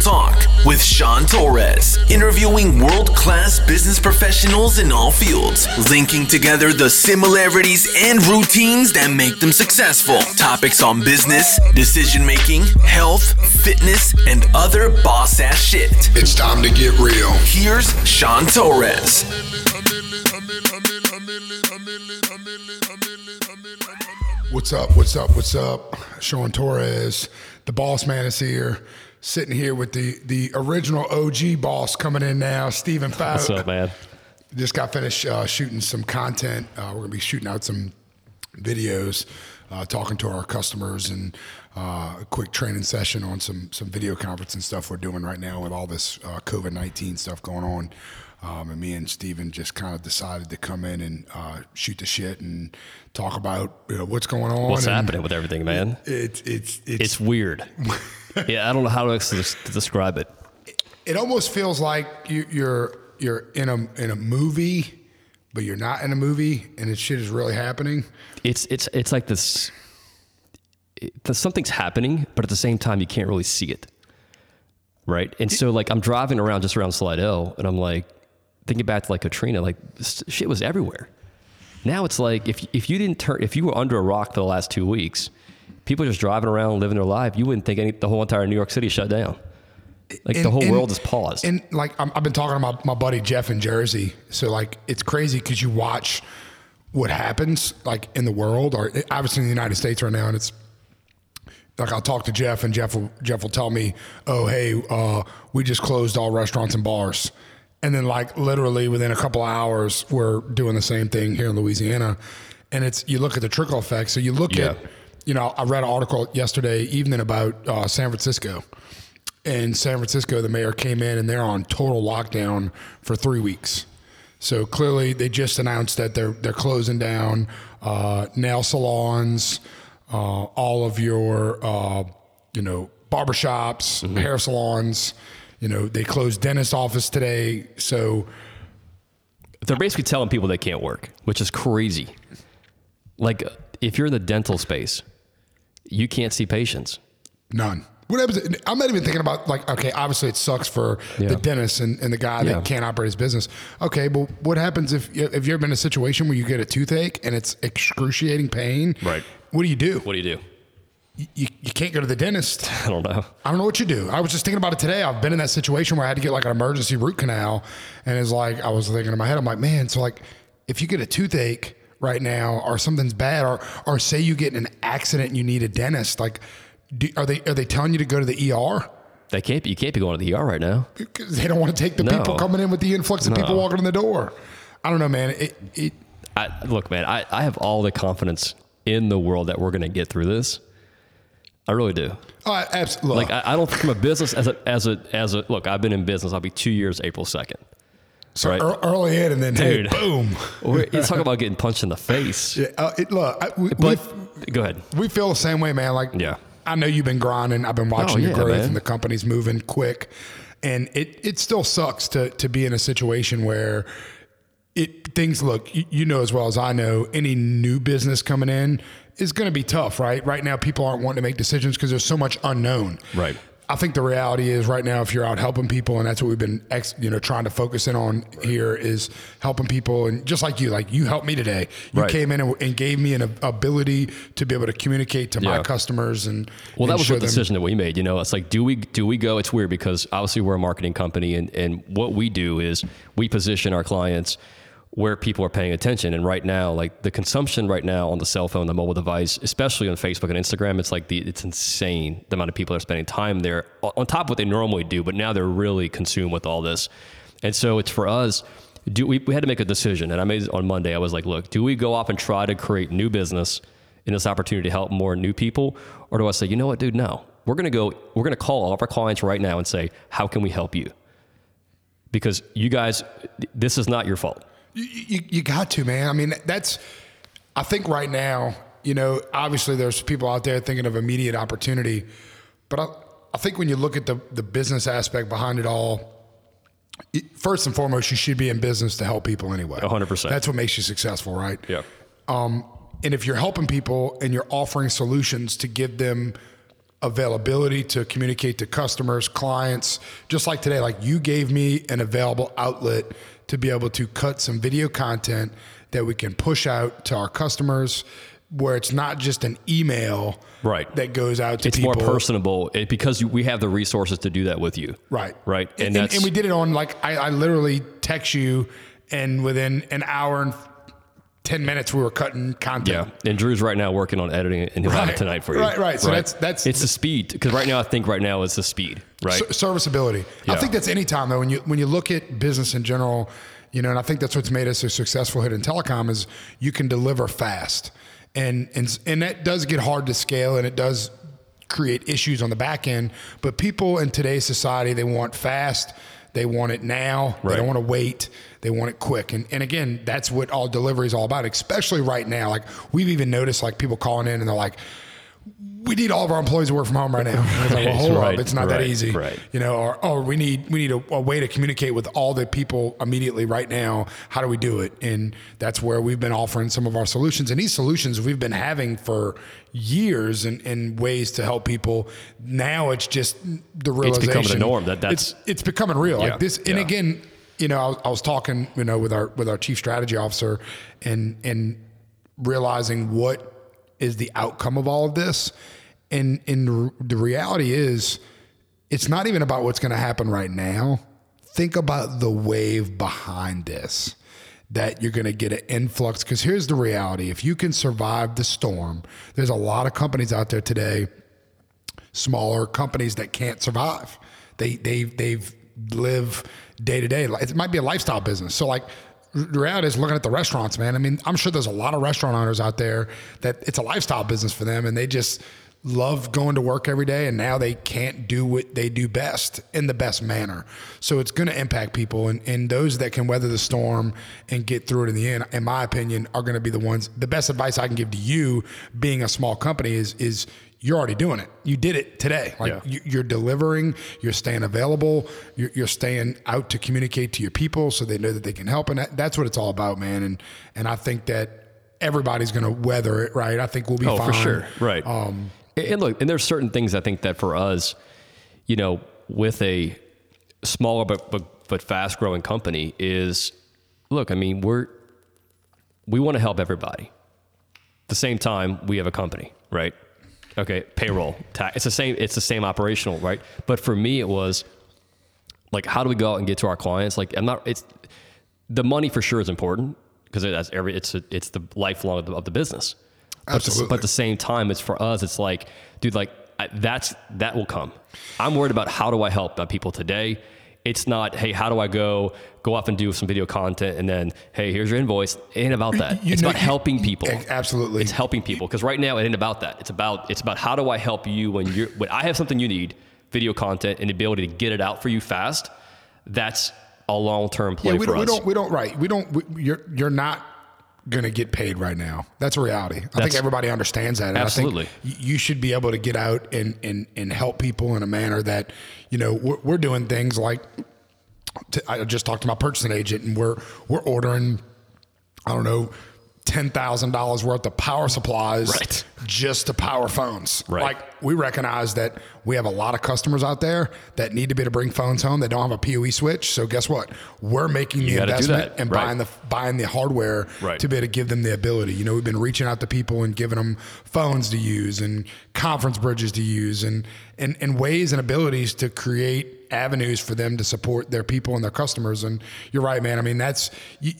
Talk with Sean Torres, interviewing world class business professionals in all fields, linking together the similarities and routines that make them successful. Topics on business, decision making, health, fitness, and other boss ass shit. It's time to get real. Here's Sean Torres. What's up? What's up? What's up? Sean Torres, the boss man is here, sitting here with the the original OG boss coming in now, Stephen Faught. What's up, man? Just got finished uh, shooting some content. Uh, we're gonna be shooting out some videos, uh, talking to our customers, and uh, a quick training session on some some video conference and stuff we're doing right now with all this uh, COVID nineteen stuff going on. Um, and me and Stephen just kind of decided to come in and uh, shoot the shit and talk about you know, what's going on. What's happening with everything, man? It's it's it's, It's weird. yeah, I don't know how to to describe it. it almost feels like you, you're you're in a in a movie, but you're not in a movie, and this shit is really happening. It's it's it's like this. It, something's happening, but at the same time, you can't really see it. Right, and so like I'm driving around just around Slidell, and I'm like thinking back to like Katrina, like shit was everywhere. Now it's like if if you didn't turn if you were under a rock for the last two weeks, people just driving around living their life, you wouldn't think any, the whole entire New York City shut down. Like the whole and- world is paused. And like I'm, I've been talking to my, my buddy Jeff in Jersey, so like it's crazy because you watch what happens like in the world, or obviously in the United States right now, and it's like I'll talk to Jeff, and Jeff will Jeff will tell me, "Oh, hey, uh, we just closed all restaurants and bars," and then like literally within a couple of hours, we're doing the same thing here in Louisiana, and it's you look at the trickle effect. So you look Yeah. at, you know, I read an article yesterday evening about uh, San Francisco. In San Francisco, the mayor came in and they're on total lockdown for three weeks. So clearly, they just announced that they're they're closing down uh, nail salons, uh, all of your uh, you know barbershops, hair salons. You know they closed dentist office today. So They're basically telling people they can't work, which is crazy. Like if you're in the dental space, you can't see patients. none. What happens? I'm not even thinking about like okay, obviously it sucks for Yeah. the dentist and, and the guy Yeah. that can't operate his business. Okay, but what happens if if you've ever been in a situation where you get a toothache and it's excruciating pain? Right. What do you do? What do you do? You, you can't go to the dentist. I don't know. I don't know what you do. I was just thinking about it today. I've been in that situation where I had to get like an emergency root canal, and it's like I was thinking in my head, I'm like, man, so like if you get a toothache right now, or something's bad, or or say you get in an accident and you need a dentist, like, do, are they are they telling you to go to the ER? They can't. Be, you can't be going to the ER right now. Because they don't want to take the No. people coming in with the influx of people walking in the door. I don't know, man. It it I, look, man, I, I have all the confidence in the world that we're going to get through this. I really do. uh, absolutely. Like I, I don't think from a business as a as a as a look. I've been in business. I'll be two years April second. So right. ear- early in, and then hey, Dude. boom. We're it's talking about getting punched in the face. Yeah, uh, it, look, I, we, But we go ahead. we feel the same way, man. Like, Yeah. I know you've been grinding. I've been watching Oh, your yeah, growth, man. and the company's moving quick. And it it still sucks to to be in a situation where it things look. You, you know as well as I know, any new business coming in is going to be tough, right? Right now, people aren't wanting to make decisions because there's so much unknown. Right. I think the reality is right now, if you're out helping people, and that's what we've been, ex, you know, trying to focus in on here is helping people, and just like you, like you helped me today. You Right. came in and, and gave me an ability to be able to communicate to my customers, and Well, that was the them- decision that we made. You know, it's like, do we do we go? It's weird because obviously we're a marketing company, and and what we do is we position our clients where people are paying attention. And right now, like the consumption right now on the cell phone, the mobile device, especially on Facebook and Instagram, it's like the it's insane the amount of people that are spending time there on top of what they normally do. But now they're really consumed with all this, and so it's for us. Do we, we had to make a decision, and I made it on Monday. I was like, look, do we go off and try to create new business? in this opportunity to help more new people? Or do I say, you know what, dude, no. We're gonna go, we're gonna call all of our clients right now and say, how can we help you? Because you guys, this is not your fault. You, you, you got to, man. I mean, that's, I think right now, you know, obviously there's people out there thinking of immediate opportunity, but I, I think when you look at the, the business aspect behind it all, first and foremost, you should be in business to help people anyway. 100%. That's what makes you successful, right? Yeah. Um, and if you're helping people and you're offering solutions to give them availability to communicate to customers, clients, just like today. Like you gave me an available outlet to be able to cut some video content that we can push out to our customers where it's not just an email Right. that goes out to it's people. more personable it, because you, we have the resources to do that with you. Right. Right. And, and, that's and we did it on like I, I literally text you and within an hour and 10 minutes we were cutting content. Yeah, and Drew's right now working on editing it, and he'll have Right. it tonight for you. Right, right. So that's- that's- it's the speed because right now I think right now it's the speed, right? S- serviceability. I think that's any time though. When you when you look at business in general, you know, and I think that's what's made us a successful hit in telecom is you can deliver fast, and and and that does get hard to scale, and it does create issues on the back end. But people in today's society, they want fast. They want it now. They don't want to wait. They want it quick. And and again, that's what all delivery is all about. Especially right now, like we've even noticed, like people calling in and they're like we need all of our employees to work from home right now. It's like, well, hold Right, up, it's not that easy. right. You know, or oh, we need we need a, a way to communicate with all the people immediately right now. How do we do it? And that's where we've been offering some of our solutions. And these solutions we've been having for years and, and ways to help people. Now it's just the realization. It's becoming the norm. That- that's- it's it's becoming real. Yeah, Like this, and yeah. again, you know, I was, I was talking, you know, with our with our chief strategy officer, and and realizing what is the outcome of all of this. And and the reality is, it's not even about what's going to happen right now. Think about the wave behind this that you're going to get an influx. Because here's the reality: if you can survive the storm, there's a lot of companies out there today smaller companies that can't survive. They they they've live day to day. It might be a lifestyle business. So like the reality is looking at the restaurants, man. I mean, I'm sure there's a lot of restaurant owners out there that it's a lifestyle business for them and they just love going to work every day and now they can't do what they do best in the best manner. So it's going to impact people and, and those that can weather the storm and get through it in the end, in my opinion, are going to be the ones, the best advice I can give to you being a small company is, is you're already doing it. You did it today. Like Yeah. you, you're delivering, you're staying available, you're, you're staying out to communicate to your people so they know that they can help. And that, that's what it's all about, man. And and I think that everybody's going to weather it, right? I think we'll be Oh, fine. for sure. Right. Um, and, and look, and there's certain things I think that for us, you know, with a smaller but but, but fast growing company is look, I mean, we're we want to help everybody. At the same time, we have a company, right? Okay, payroll, tax. It's the same. It's the same operational, right? But for me, it was like, how do we go out and get to our clients? Like, I'm not. It's the money for sure is important because that's every. It's a, it's the lifelong of the, of the business. But, the, Absolutely. but at the same time, it's for us. It's like, dude, like I, that's that will come. I'm worried about how do I help people today. It's not, hey, how do I go go off and do some video content and then, hey, here's your invoice. It ain't about that. you it's know- about helping people. Absolutely. It's helping people because right now it ain't about that. It's about it's about how do I help you when you're when I have something you need, video content and the ability to get it out for you fast. That's a long term play yeah, we for don't, we don't, we don't, right. We don't, we, you're, you're not going to get paid right now. That's a reality. I think everybody understands that. And Absolutely. I think you should be able to get out and, and, and help people in a manner that, you know, we're, we're doing things like, I just talked to my purchasing agent and we're, we're ordering, I don't know, ten thousand dollars worth of power supplies Right. just to power phones. Right. Like we recognize that we have a lot of customers out there that need to be able to bring phones home. They don't have a PoE switch. So guess what? We're making the investment and Right. buying the buying the hardware to be able to give them the ability. You know, we've been reaching out to people and giving them phones to use and conference bridges to use and and, and ways and abilities to create avenues for them to support their people and their customers. And you're right, man. I mean, that's you,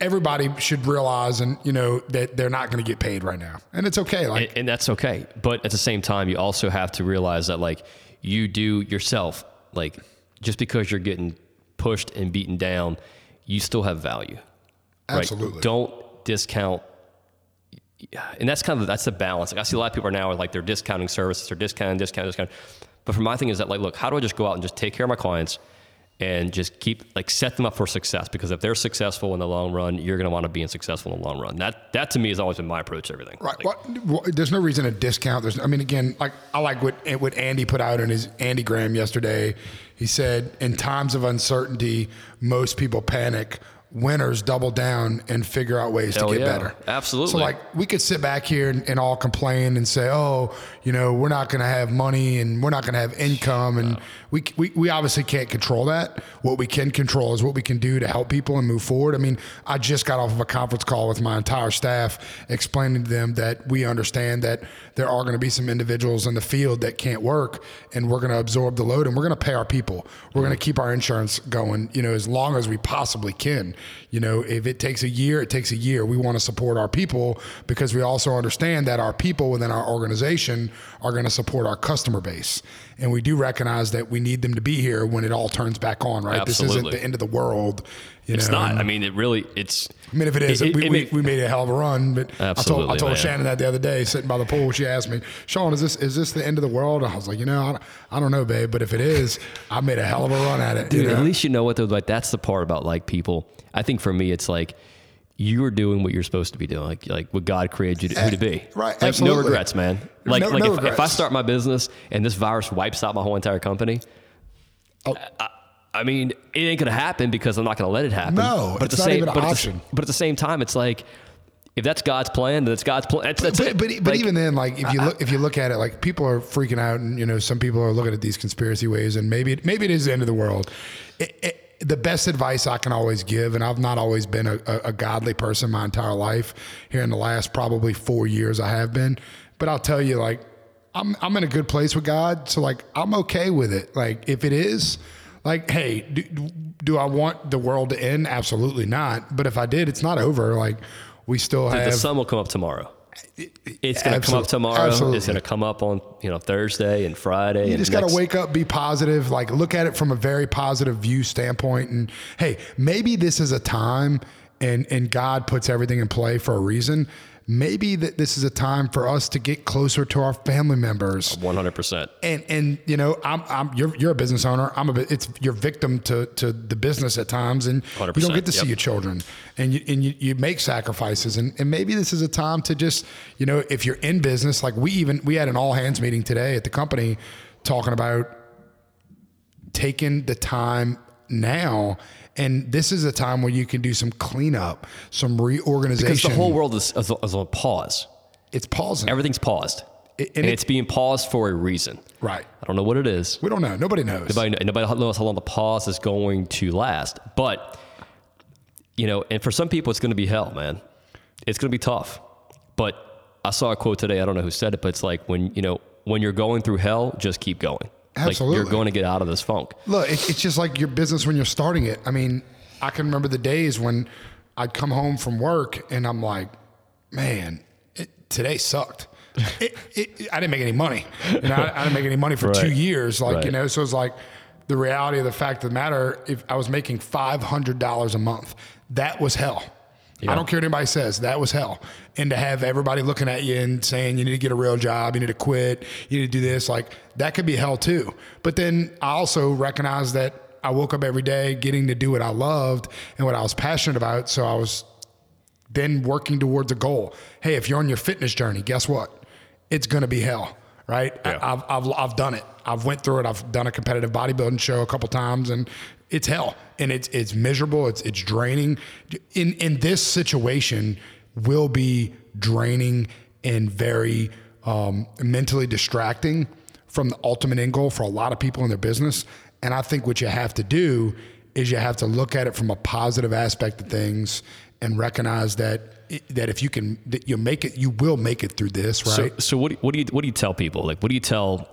everybody should realize and you know that they're not going to get paid right now, and it's okay. Like and, and that's okay. But at the same time, you also have to realize that like you do yourself, like just because you're getting pushed and beaten down, you still have value. right? Absolutely. Don't discount. And that's kind of that's the balance. Like I see a lot of people now are like they're discounting services, they're discounting, discounting, discounting. But for my thing is that like, look, how do I just go out and just take care of my clients and just keep like set them up for success? Because if they're successful in the long run, you're going to want to be successful in the long run. That that to me has always been my approach to everything. Right. Like, Well, well, there's no reason to discount. There's, I mean, again, like I like what what Andy put out in his Andy Graham yesterday. He said, in times of uncertainty, most people panic winners double down and figure out ways Hell to get yeah. better. Absolutely. So like we could sit back here and, and all complain and say, oh, you know, we're not going to have money and we're not going to have income, and we, we we obviously can't control that. What we can control is what we can do to help people and move forward. I mean, I just got off of a conference call with my entire staff, explaining to them that we understand that there are going to be some individuals in the field that can't work, and we're going to absorb the load, and we're going to pay our people. We're going to keep our insurance going, you know, as long as we possibly can. You know, if it takes a year, it takes a year. We want to support our people because we also understand that our people within our organization are going to support our customer base. And we do recognize that we need them to be here when it all turns back on, right? This isn't the end of the world. You It's know? not. I mean, it really. It's. I mean, if it is, It- it- we, it we, make- we made a hell of a run. But I told I told man. Shannon that the other day, sitting by the pool. She asked me, "Sean, is this is this the end of the world?" I was like, "You know, I don't, I don't know, babe, but if it is, I made a hell of a run at it." you Dude, know? at least you know what though. Like that's the part about like people. I think for me, it's like you are doing what you're supposed to be doing, like like what God created you to, who to be. Eh, right, Like no regrets, man. Like No- like no if, if I start my business and this virus wipes out my whole entire company. Oh. I, I mean, it ain't gonna happen because I'm not gonna let it happen. No, but it's at the not same, even an but At option. the, but at the same time, it's like if that's God's plan, then it's God's plan. That's, that's but, it. but, but Like, even then, like if you look if you look at it, like people are freaking out, and you know some people are looking at these conspiracy ways, and maybe it, maybe it is the end of the world. It, it, the best advice I can always give, and I've not always been a, a, a godly person my entire life. Here in the last probably four years, I have been, but I'll tell you, like I'm I'm in a good place with God, so like I'm okay with it. Like if it is. Like, hey, do, do I want the world to end? Absolutely not. But if I did, it's not over. Like, we still the have The sun will come up tomorrow. It's going to come up tomorrow. absolutely. It's going to come up on you know Thursday and Friday. You and just got to wake up, be positive, like look at it from a very positive view standpoint. And hey, maybe this is a time and, and God puts everything in play for a reason. Maybe that this is a time for us to get closer to our family members. 100%. And, and you know, I'm, I'm, you're, you're a business owner. I'm a, it's, you're victim to, to the business at times and you don't get to see your children and you, and you, you make sacrifices. And, and maybe this is a time to just, you know, if you're in business, like we even, we had an all hands meeting today at the company talking about taking the time now. And this is a time where you can do some cleanup, some reorganization. Because the whole world is, is, is on pause. it's pausing. Everything's paused. It- and and it- it's being paused for a reason. right. I don't know what it is. We don't know. Nobody knows. Nobody, nobody knows how long the pause is going to last. But, you know, and for some people, it's going to be hell, man. It's going to be tough. But I saw a quote today. I don't know who said it, but it's like when, you know, when you're going through hell, just keep going. Like Absolutely. you're going to get out of this funk. Look, it, it's just like your business when you're starting it. I mean, I can remember the days when I'd come home from work and I'm like, man, it, today sucked. it, it, I didn't make any money. You know, I, I didn't make any money for two years. Like, you know, so it's like the reality of the fact of the matter, if I was making $500 a month, that was hell. I don't care what anybody says. That was hell. And to have everybody looking at you and saying you need to get a real job, you need to quit, you need to do this, like that could be hell too. But then I also recognize that I woke up every day getting to do what I loved and what I was passionate about. So I was then working towards a goal. Hey, if you're on your fitness journey, guess what? It's going to be hell, right? Yeah. I, I've, I've, I've done it. I've went through it. I've done a competitive bodybuilding show a couple times and it's hell and it's, it's miserable. It's, it's draining in, in this situation will be draining and very um, mentally distracting from the ultimate end goal for a lot of people in their business. And I think what you have to do is you have to look at it from a positive aspect of things and recognize that that if you can that you make it you will make it through this right So, so what do you, what do you what do you tell people? Like, what do you tell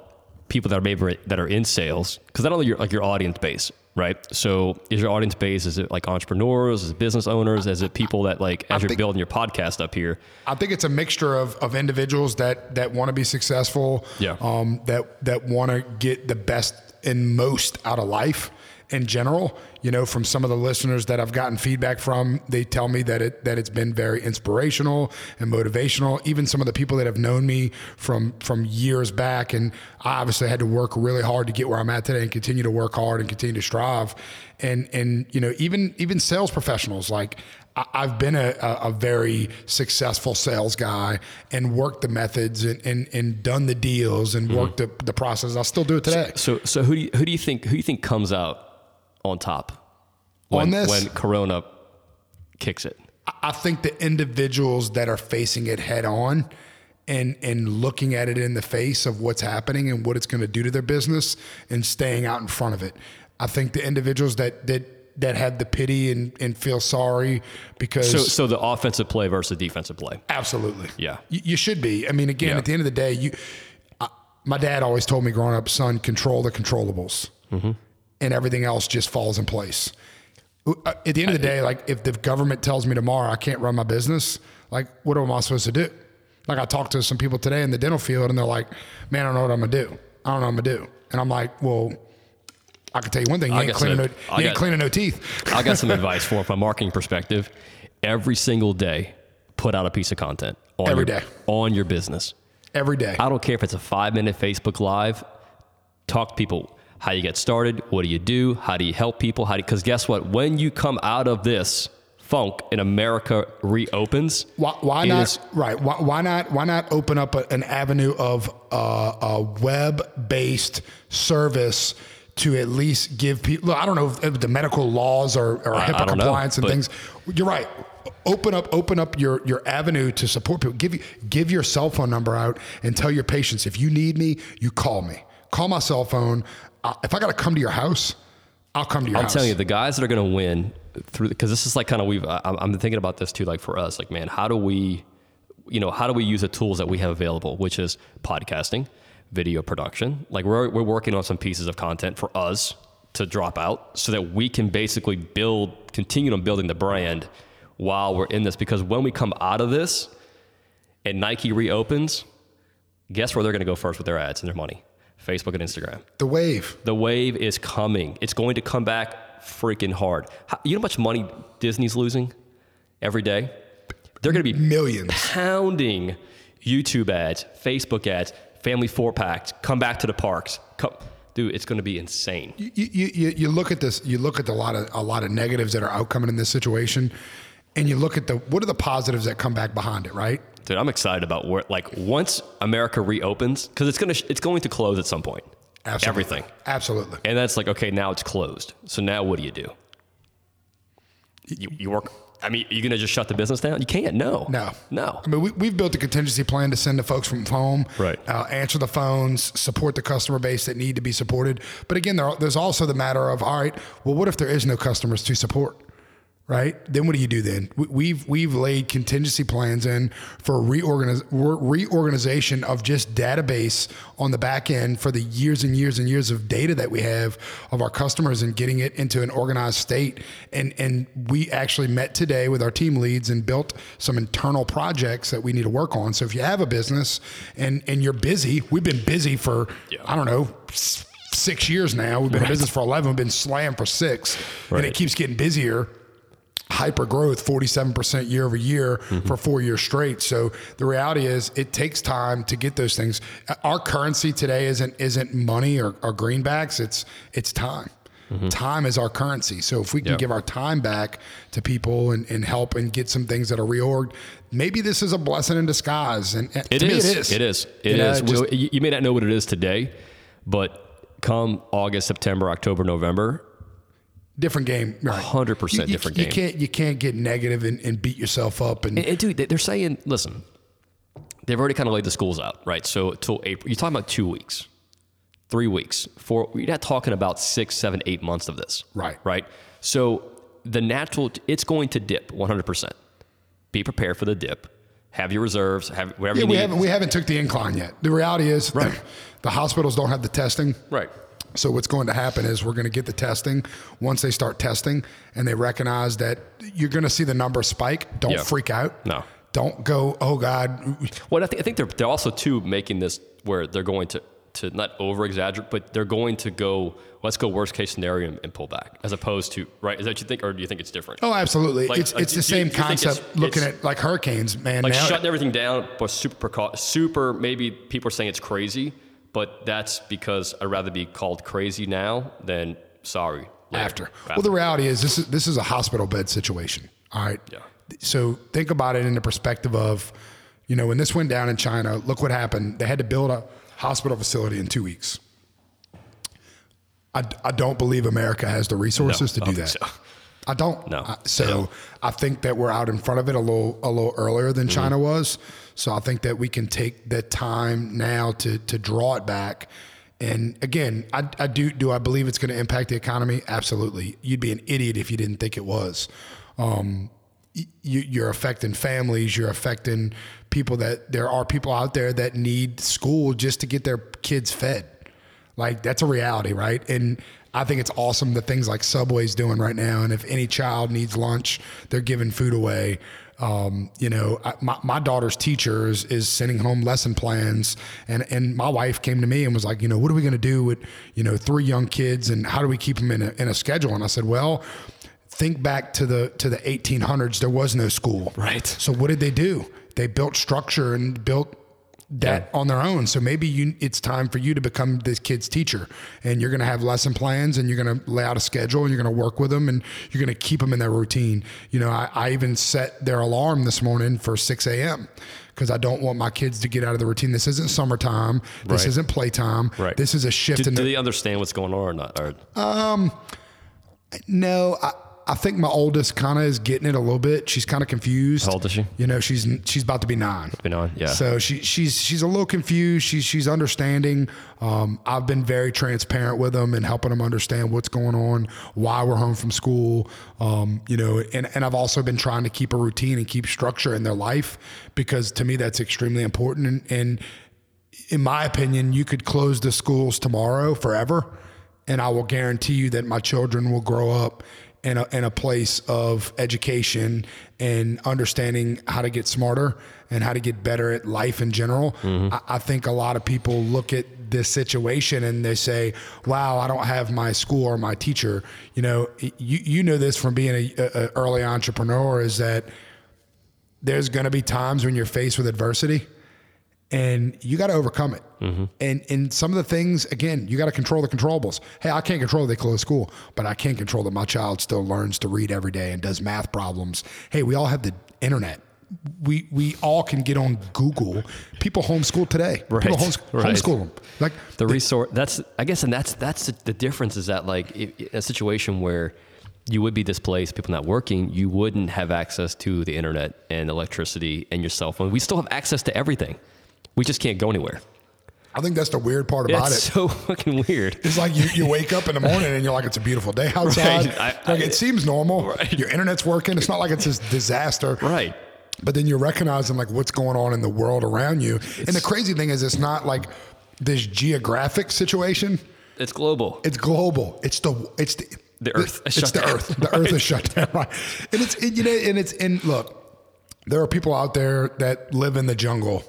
people that are maybe that are in sales? Because not only your like your audience base, right? So, is your audience base is it like entrepreneurs, is it business owners, is it people that like as you're think- building your podcast up here? I think it's a mixture of, of individuals that that want to be successful, Yeah. um, that that want to get the best and most out of life in general. You know, from some of the listeners that I've gotten feedback from, they tell me that it that it's been very inspirational and motivational. Even some of the people that have known me from from years back, and I obviously had to work really hard to get where I'm at today, and continue to work hard and continue to strive. And and you know, even even sales professionals like. I've been a, a, very successful sales guy and worked the methods and, and, and done the deals and mm-hmm. worked the, the process. I still do it today. So, so who do you, who do you think who do you think comes out on top when, On this? when Corona kicks it. I think the individuals that are facing it head on and and looking at it in the face of what's happening and what it's going to do to their business and staying out in front of it. I think the individuals that that that have the pity and, and feel sorry because So, so the offensive play versus defensive play. absolutely Yeah. you, you should be. I mean, again, Yeah. at the end of the day, you. I, my dad always told me growing up, son, control the controllables, Mm-hmm. And everything else just falls in place. Uh, At the end of the day, like if the government tells me tomorrow I can't run my business, like what am I supposed to do? Like I talked to some people today in the dental field, and they're like, "Man, I don't know what I'm gonna do. I don't know what I'm gonna do." And I'm like, "Well, I can tell you one thing: you I ain't cleaning no, some- I you ain't cleaning no teeth." I got some advice for from a marketing perspective. Every single day, put out a piece of content on Every your, day. on your business. Every day. I don't care if it's a five minute Facebook Live. Talk to people how do you get started, what do you do, how do you help people, how do because guess what? When you come out of this funk and America reopens, Why, why not? is- right? Why, why not? Why not open up a, an avenue of uh, a web-based service to at least give people? I don't know if, the medical laws or, or HIPAA don't know, compliance and things. You're right. Open up, open up your your avenue to support people. Give you, give your cell phone number out and tell your patients if you need me, you call me. Call my cell phone. Uh, if I got to come to your house, I'll come to your house. I'm house. telling you, the guys that are going to win through because this is like kind of we've. I- I'm I'm thinking about this too. Like for us, like man, how do we, you know, how do we use the tools that we have available, which is podcasting, video production. Like we're we're working on some pieces of content for us to drop out so that we can basically build, continue on building the brand while we're in this. Because when we come out of this, and Nike reopens, guess where they're going to go first with their ads and their money? Facebook and Instagram. the wave. The wave is coming. It's going to come back freaking hard. How, you know how much money Disney's losing every day? They're going to be Millions. pounding YouTube ads, Facebook ads, family four packs, come back to the parks. Come, dude, it's going to be insane. you, you, you, you look at this you look at the lot of a lot of negatives that are outcoming in this situation and you look at the what are the positives that come back behind it right Dude, I'm excited about where like once America reopens because it's going to it's going to close at some point. Absolutely. Everything. absolutely And that's like, okay, now it's closed. So now what do you do? You, you work. I mean, are you going to just shut the business down? You can't. No. no No. i mean we, we've built a contingency plan to send the folks from home Right. uh, answer the phones support the customer base that need to be supported but again there, there's also the matter of all right well what if there is no customers to support right? Then what do you do then? We- We've we've laid contingency plans in for reorganiz- reorganization of just database on the back end for the years and years and years of data that we have of our customers and getting it into an organized state. And and we actually met today with our team leads and built some internal projects that we need to work on. So if you have a business and and you're busy, we've been busy for I don't know. Six years now. We've been in business for 11. We've been slammed for six. And it keeps getting busier hyper growth 47% year over year Mm-hmm. for four years straight so the reality is it takes time to get those things our currency today isn't isn't money or, or greenbacks it's it's time time is our currency so if we can Mm-hmm. Give our time back to people and, and help and get some things that are reorged maybe this is a blessing in disguise and and It is. it is It is. It You is. it just- you may not know what it is today, but come August, September, October, November, different game right. 100% You- you- different you game. can't you can't get negative and, and beat yourself up and And, and dude, they- they're saying, listen, they've already kind of laid the schools out, right? So till April, you're talking about two weeks, three weeks, four. You're not talking about six, seven, eight months of this, Right. Right. So the natural, it's going to dip 100. percent Be prepared for the dip. Have your reserves. Have whatever Yeah, you we need. haven't we haven't took the incline yet. The reality is, right. the hospitals don't have the testing. right. So what's going to happen is we're going to get the testing. Once they start testing and they recognize that you're going to see the number spike, don't Yeah. freak out. No. Don't go, oh God. Well, I think, I think they're, they're also too making this where they're going to, to not over exaggerate, but they're going to go, let's go worst case scenario and, and pull back as opposed to, right? Is that what you think, or do you think it's different? Oh, absolutely. Like- it's it's the same you think it's- concept looking it's- at like hurricanes, man. like now, shutting everything down, but super, precau- super, maybe people are saying it's crazy, but that's because I'd rather be called crazy now than sorry. later. after. Well, the reality is this is this is a hospital bed situation. All right. Yeah. So think about it in the perspective of, you know, when this went down in China, look what happened. They had to build a hospital facility in two weeks. I, I don't believe America has the resources No, to do that. so. I don't. No. I- so I think that we're out in front of it a little a little earlier than China was. So I think that we can take the time now to to draw it back. And again, I, I do do I believe it's going to impact the economy? Absolutely. You'd be an idiot if you didn't think it was. Um, you, you're affecting families. You're affecting people that there are people out there that need school just to get their kids fed. Like that's a reality, right? And I think it's awesome the things like Subway's doing right now. And if any child needs lunch, they're giving food away. Um, you know, I, my, my daughter's teacher is, is sending home lesson plans, and and my wife came to me and was like, you know, what are we going to do with you know three young kids, and how do we keep them in a, in a schedule? And I said, well, think back to the to the 1800s. There was no school, Right. So what did they do? They built structure and built that on their own. So maybe you it's time for you to become this kid's teacher and you're going to have lesson plans and you're going to lay out a schedule and you're going to work with them and you're going to keep them in their routine. You know, I, I even set their alarm this morning for 6 a.m. because I don't want my kids to get out of the routine. This isn't summertime. This Right. isn't playtime. Right. This is a shift Do, in do the, they understand what's going on or not? Or, um, No, I, I think my oldest kind of is getting it a little bit. She's kind of confused. How old is she? You know, she's she's about to be nine. Be nine, yeah. So she she's she's a little confused. She's she's understanding. Um, I've been very transparent with them and helping them understand what's going on, why we're home from school. Um, you know, and and I've also been trying to keep a routine and keep structure in their life because to me that's extremely important. And, and in my opinion, you could close the schools tomorrow forever, and I will guarantee you that my children will grow up in a, in a place of education and understanding how to get smarter and how to get better at life in general. Mm-hmm. I, I think a lot of people look at this situation and they say, "Wow, I don't have my school or my teacher." You know, you you know this from being a, a early entrepreneur is that there's going to be times when you're faced with adversity and you got to overcome it. Mm-hmm. And and some of the things, again, you got to control the controllables. Hey, I can't control they close school, but I can control that my child still learns to read every day and does math problems. Hey, we all have the internet. We we all can get on Google. People homeschool today. People Right, homes, right. homeschool them. Like the resource that's i guess and that's that's the, the difference is that like in a situation where you would be displaced people not working you wouldn't have access to the internet and electricity and your cell phone we still have access to everything we just can't go anywhere I think that's the weird part about it. it's it. so fucking weird It's like you, you wake up in the morning and you're like, it's a beautiful day outside. Right. I- like I- it seems normal. Right. Your internet's working. It's not like it's this disaster. right but then you're recognizing like what's going on in the world around you. and the crazy thing is, it's not like this geographic situation. it's global It's global. It's the it's the, The earth is It's the down. earth. The earth is shut down. Right. And it's and, you know and it's and look, there are people out there that live in the jungle,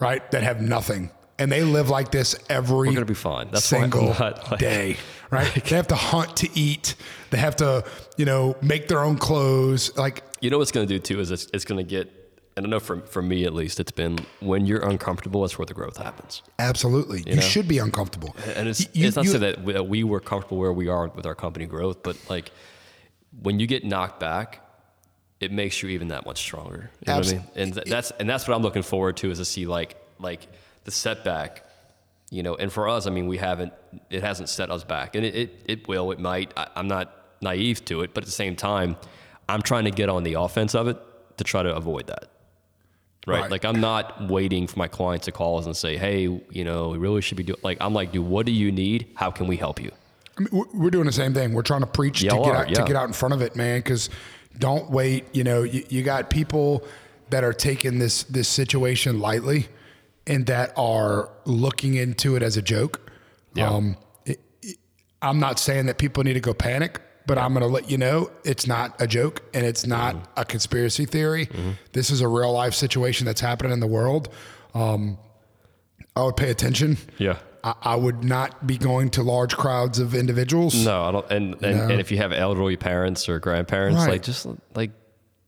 right? That have nothing. And they live like this every We're gonna be fine. That's single like- day, right? they have to hunt to eat. They have to, you know, make their own clothes. Like You know what's going to do too is it's, it's going to get. And I know for for me at least. It's been when you're uncomfortable. That's where the growth happens. Absolutely. You, know? should be uncomfortable. And it's You- it's not you- so that we, that we were comfortable where we are with our company growth, but like when you get knocked back, it makes you even that much stronger. You know what I mean? And th- that's and that's what I'm looking forward to is to see like like the setback. You know, and for us, I mean, we haven't. It hasn't set us back, and it it, it will. It might. I, I'm not naive to it, but at the same time, I'm trying to get on the offense of it to try to avoid that. Right? Right. Like I'm not waiting for my clients to call us and say, "Hey, you know, we really should be doing." Like I'm like, "Dude, what do you need? How can we help you?" I mean, we're- doing the same thing. We're trying to preach to get are, out to get out in front of it, man. Because don't wait. You know, you, you got people that are taking this this situation lightly, and that are looking into it as a joke. Yeah. Um, it- it- I'm not saying that people need to go panic, but I'm going to let you know it's not a joke and it's not Mm-hmm. a conspiracy theory. This is a real life situation that's happening in the world. Um, I would pay attention. Yeah. I, I would not be going to large crowds of individuals. No, I don't. And and, No. and if you have elderly parents or grandparents, Right. like just like,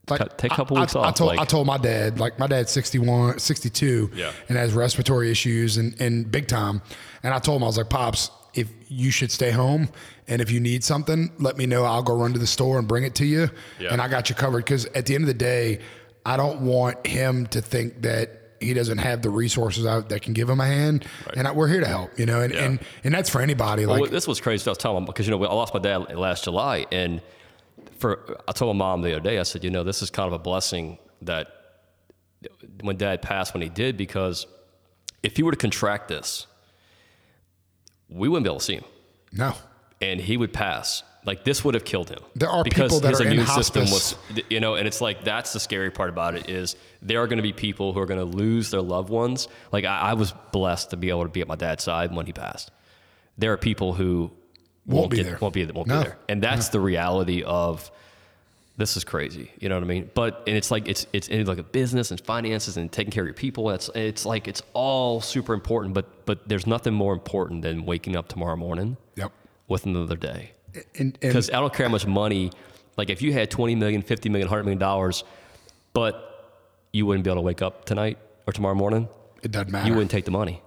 Like, cut- take a couple I, weeks I, off. I told, like, I told my dad, like my dad's 61, 62 Yeah. and has respiratory issues and, and big time. And I told him, I was like, Pops, if you should stay home and if you need something, let me know. I'll go run to the store and bring it to you. Yeah. And I got you covered. Cause at the end of the day, I don't want him to think that he doesn't have the resources out that can give him a hand. And I, we're here to help, you know, and, Yeah. and, and that's for anybody. Well, Like, this was crazy. I was telling him because you know I lost my dad last July, and for I told my mom the other day, I said, you know, this is kind of a blessing that when dad passed when he did, because if he were to contract this, we wouldn't be able to see him. No. And he would pass. Like this would have killed him. There are because people that his are in immune system hospice. was you know, and it's like that's the scary part about it is there are gonna be people who are gonna lose their loved ones. Like I, I was blessed to be able to be at my dad's side when he passed. There are people who Won't be get- there. Won't be won't No. be there. And that's the reality of this is crazy. You know what I mean? But and it's like it's it's in like a business and finances and taking care of your people. It's it's like it's all super important. But but there's nothing more important than waking up tomorrow morning Yep. with another day. Because I don't care how much money. Like if you had 20 million, 50 million, 100 million dollars, but you wouldn't be able to wake up tonight or tomorrow morning, it doesn't matter. you wouldn't take the money.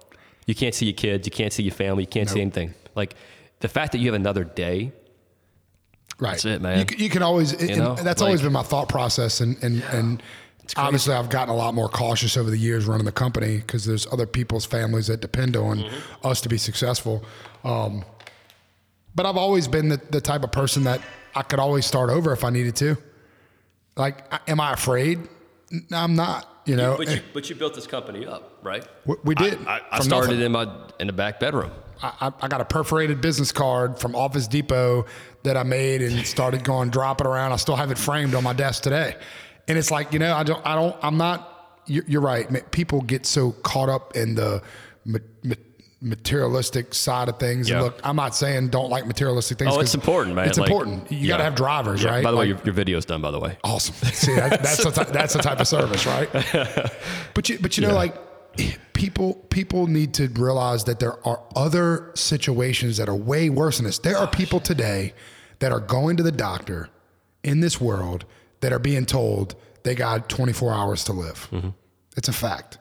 You can't see your kids. You can't see your family. You can't see anything. Like the fact that you have another day. Right. That's it, man. You, you can always, and know, that's always been my thought process. And, and, and obviously, I've gotten a lot more cautious over the years running the company because there's other people's families that depend on Mm-hmm. us to be successful. Um, but I've always been the, the type of person that I could always start over if I needed to. Like, am I afraid? I'm not. You know, But you, but you built this company up, right? We- we did, I, I, I started nothing. in my in the back bedroom. I, I- I got a perforated business card from Office Depot that I made and started going drop it around. I still have it framed on my desk today, and it's like you know I don't I don't I'm not. You're, you're right. People get so caught up in the ma- ma- materialistic side of things. And look, I'm not saying don't like materialistic things. Oh, it's important, man. It's Like, important. You got to have drivers, Yeah, right? By the way, your, your video's done. By the way, Awesome. See, that, that's the ty- that's the type of service, right? But you, but you know, like people people need to realize that there are other situations that are way worse than this. There are people today that are going to the doctor in this world that are being told they got 24 hours to live. Mm-hmm. It's a fact.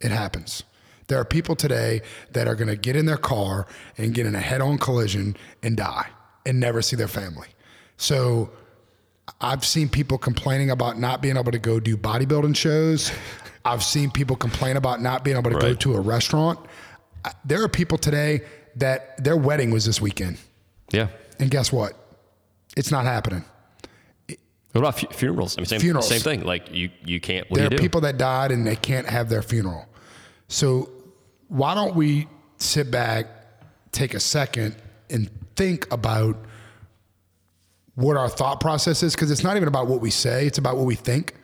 It happens. There are people today that are going to get in their car and get in a head-on collision and die and never see their family. So I've seen people complaining about not being able to go do bodybuilding shows. I've seen people complain about not being able to go to a restaurant. There are people today that their wedding was this weekend. yeah. And guess what? It's not happening. What about fu- funerals? I mean, same Funerals. same thing. Like you you can't. What there do are do? people that died and they can't have their funeral. So why don't we sit back, take a second, and think about what our thought process is? Because it's not even about what we say; it's about what we think.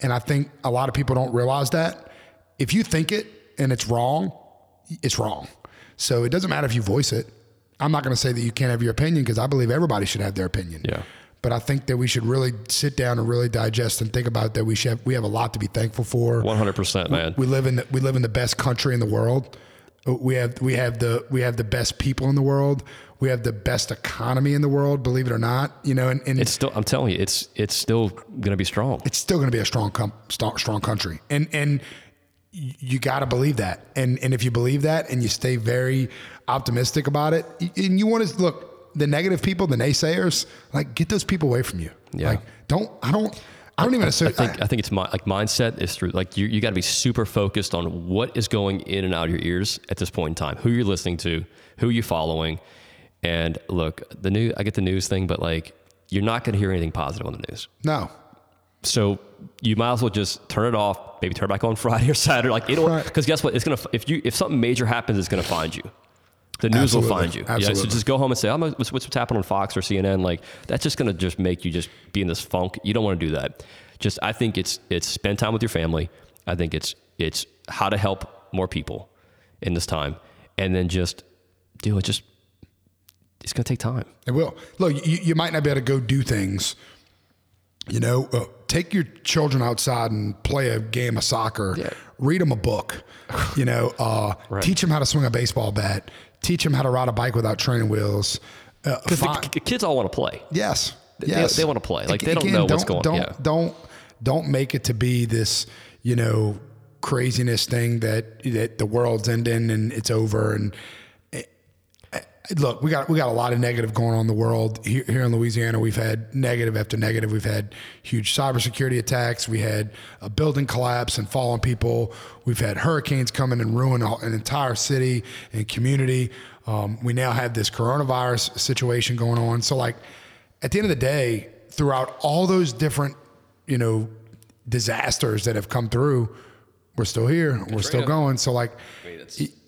And I think a lot of people don't realize that. If you think it and it's wrong, it's wrong. So it doesn't matter if you voice it. I'm not going to say that you can't have your opinion because I believe everybody should have their opinion. Yeah. But I think that we should really sit down and really digest and think about that we should have, we have a lot to be thankful for. One hundred percent, man. We live in the, we live in the best country in the world. We have we have the we have the best people in the world. We have the best economy in the world. Believe it or not, you know, and, and It's still. I'm telling you, it's it's still going to be strong. it's still going to be a strong com- strong, strong country and and you got to believe that and and if you believe that and you stay very optimistic about it and you want to look the negative people the naysayers like get those people away from you Yeah. like don't i don't i don't even I assume think I think it's my, like mindset is through like you you got to be super focused on what is going in and out of your ears at this point in time. Who you're listening to, who you're following, and look, the new I get the news thing, but like you're not going to hear anything positive on the news. no So you might as well just turn it off. Maybe turn it back on Friday or Saturday. Like it'll Right. because guess what? It's gonna if you if something major happens, it's gonna find you. The news will find you. Yeah, so just go home and say, "I'm gonna- what's, what's happening on Fox or CNN?" Like that's just gonna just make you just be in this funk. You don't want to do that. Just I think it's it's spend time with your family. I think it's it's how to help more people in this time, and then just do it. Just it's gonna take time. It will. Look, you, you might not be able to go do things. You know, uh, take your children outside and play a game of soccer. Yeah. Read them a book. You know, uh, Right. teach them how to swing a baseball bat. Teach them how to ride a bike without training wheels. Uh, Because fi- the, kids all want to play. yes, they- yes, they wanna play. Like, they don't Again, know what's going- on. Don't yeah. don't don't make it to be this. You know, craziness thing that that the world's ending and it's over and look, we got we got a lot of negative going on in the world here, here in Louisiana. We've had negative after negative. We've had huge cybersecurity attacks. We had a building collapse and fallen people. We've had hurricanes coming and ruin an entire city and community. Um, we now have this coronavirus situation going on. So, like, at the end of the day, throughout all those different, you know, disasters that have come through, we're still here. We're still going. So like,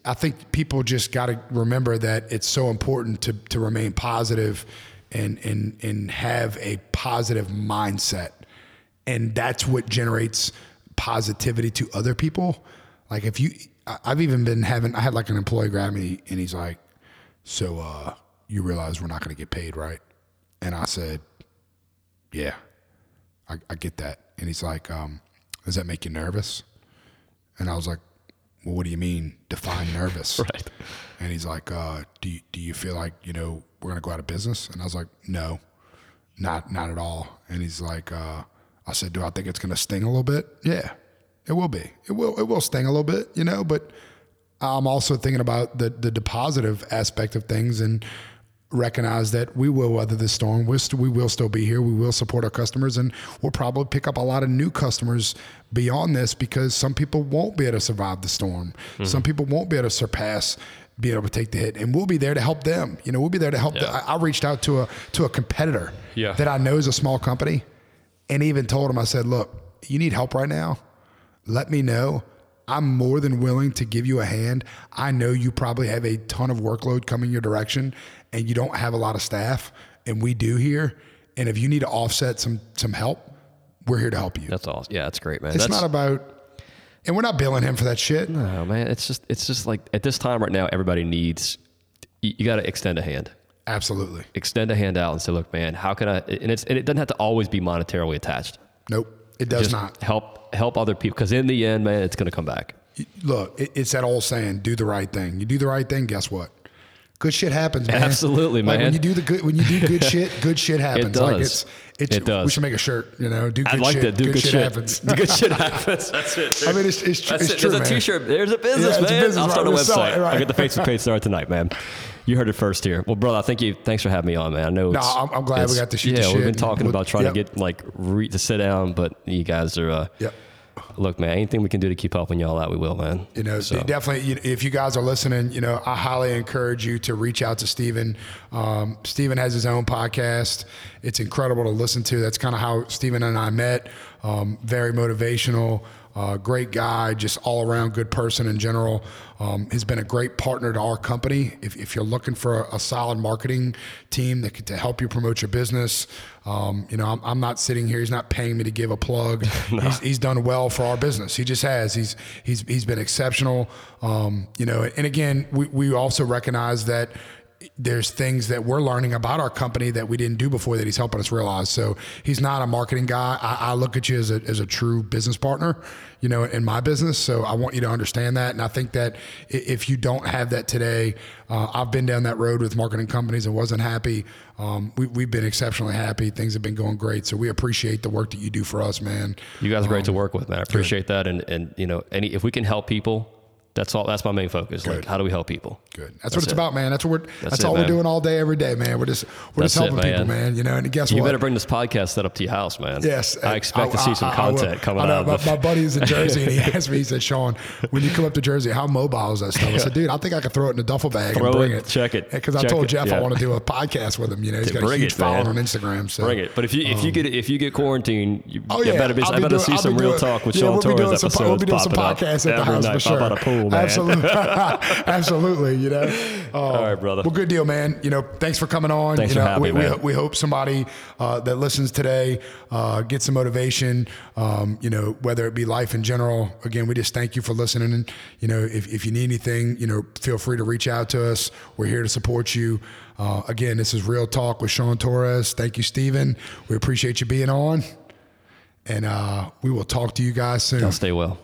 I think people just got to remember that it's so important to to remain positive and and and have a positive mindset, and that's what generates positivity to other people. Like if you, I've even been having. I had like an employee grab me, and he's like, "So uh, you realize we're not going to get paid, right?" And I said, "Yeah, I, I get that." And he's like, um, "Does that make you nervous?" And I was like, "Well, what do you mean? Define nervous." Right. And he's like, uh, "Do you, do you feel like you know we're gonna go out of business?" And I was like, "No, not not at all." And he's like, uh, "I said, do I think it's gonna sting a little bit?" Yeah, it will be. It will it will sting a little bit, you know. But I'm also thinking about the the, the positive aspect of things and recognize that we will weather this storm. We're st- we will still be here. We will support our customers, and we'll probably pick up a lot of new customers beyond this because some people won't be able to survive the storm. Mm-hmm. Some people won't be able to surpass being able to take the hit, and we'll be there to help them. You know, we'll be there to help. the- I, I reached out to a to a competitor Yeah. that I know is a small company, and even told him, I said, "Look, you need help right now. Let me know." I'm more than willing to give you a hand. I know you probably have a ton of workload coming your direction and you don't have a lot of staff and we do here. And if you need to offset some some help, we're here to help you. That's awesome. Yeah, that's great, man. it's that's, not about and we're not billing him for that shit. No, man. It's just it's just like at this time right now, everybody needs. You, you got to extend a hand. Absolutely. Extend a hand out and say, "Look, man, how can I?" And it's and it doesn't have to always be monetarily attached. Nope. It does Just not. help help other people because in the end, man, it's going to come back. Look, it, it's that old saying, do the right thing. You do the right thing, guess what? Good shit happens, man. Absolutely, Like when you do the good when you do good shit, good shit happens. Like does. it's it's It does. we should make a shirt, you know, do good I like shit. that. Do good, shit. happens. Do good shit happens. That's it. I mean, it's, it's, tr- That's it's it. true, There's a man. T-shirt. There's a business, Yeah, it's a man. business, I'll right. start a website. it, right. I'll get the Facebook page started tonight, man. You heard it first here. Well, brother, I think you. Thanks for having me on, man. I know. No, it's- I'm- I'm glad we got to shoot Yeah, the we've been talking and about trying yep. to get like re- to sit down, but you guys are. Uh, Yep. Look, man, anything we can do to keep helping y'all out, we will, man. You know, So- definitely. If you guys are listening, you know, I highly encourage you to reach out to Stephen. Um, Stephen has his own podcast. It's incredible to listen to. That's kind of how Stephen and I met. Um, very motivational, uh, great guy, just all around good person in general. Um, has been a great partner to our company. If, if you're looking for a, a solid marketing team that could to help you promote your business, um, you know, I'm, I'm not sitting here. He's not paying me to give a plug. he's, he's done well for our business. He just has. He's he's he's been exceptional. Um, you know, and again, we we also recognize that there's things that we're learning about our company that we didn't do before that he's helping us realize. So he's not a marketing guy. I, I look at you as a, as a true business partner, you know, in my business. So I want you to understand that. And I think that if you don't have that today, uh, I've been down that road with marketing companies and wasn't happy. Um, we, we've been exceptionally happy. Things have been going great. So we appreciate the work that you do for us, man. You guys are great Um, to work with, man. I appreciate that, and and you know, any if we can help people, that's all. That's my main focus. Like, how do we help people? Good. That's, what it's it. about, man. That's what we're, that's, it, all we're doing all day, every day, man. We're just we're That's just it, helping people, man. man. You know, and guess You what? better bring this podcast set up to your house, man. Yes, I expect to I- see some I- I content coming I out. My, my buddy is in Jersey, and he asked me. He said, "Sean, when you come up to Jersey, how mobile is that stuff?" I said, "Dude, I think I could throw it in a duffel bag Throw and bring it, it, check it, Because I told Jeff I want to do a podcast with him. You know, he's got a huge following on Instagram. So Bring it. But if you if you um, get if you get quarantined, you, Oh you yeah, better I better see some real talk with yeah, Sean Torres episodes We'll be doing some podcasts at the house for sure. by the pool, man. Absolutely, absolutely. You know. All right, brother. Well, good deal, man. You know, thanks for coming on. Thanks you for know, having we, me, we, man. we hope somebody uh, that listens today uh, gets some motivation. Um, you know, whether it be life in general. Again, we just thank you for listening. And you know, if, if you need anything, you know, feel free to reach out to us. We're here to support you. Uh, again, this is Real Talk with Sean Torres. Thank you, Stephen. We appreciate you being on. And uh, we will talk to you guys soon. Y'all stay well.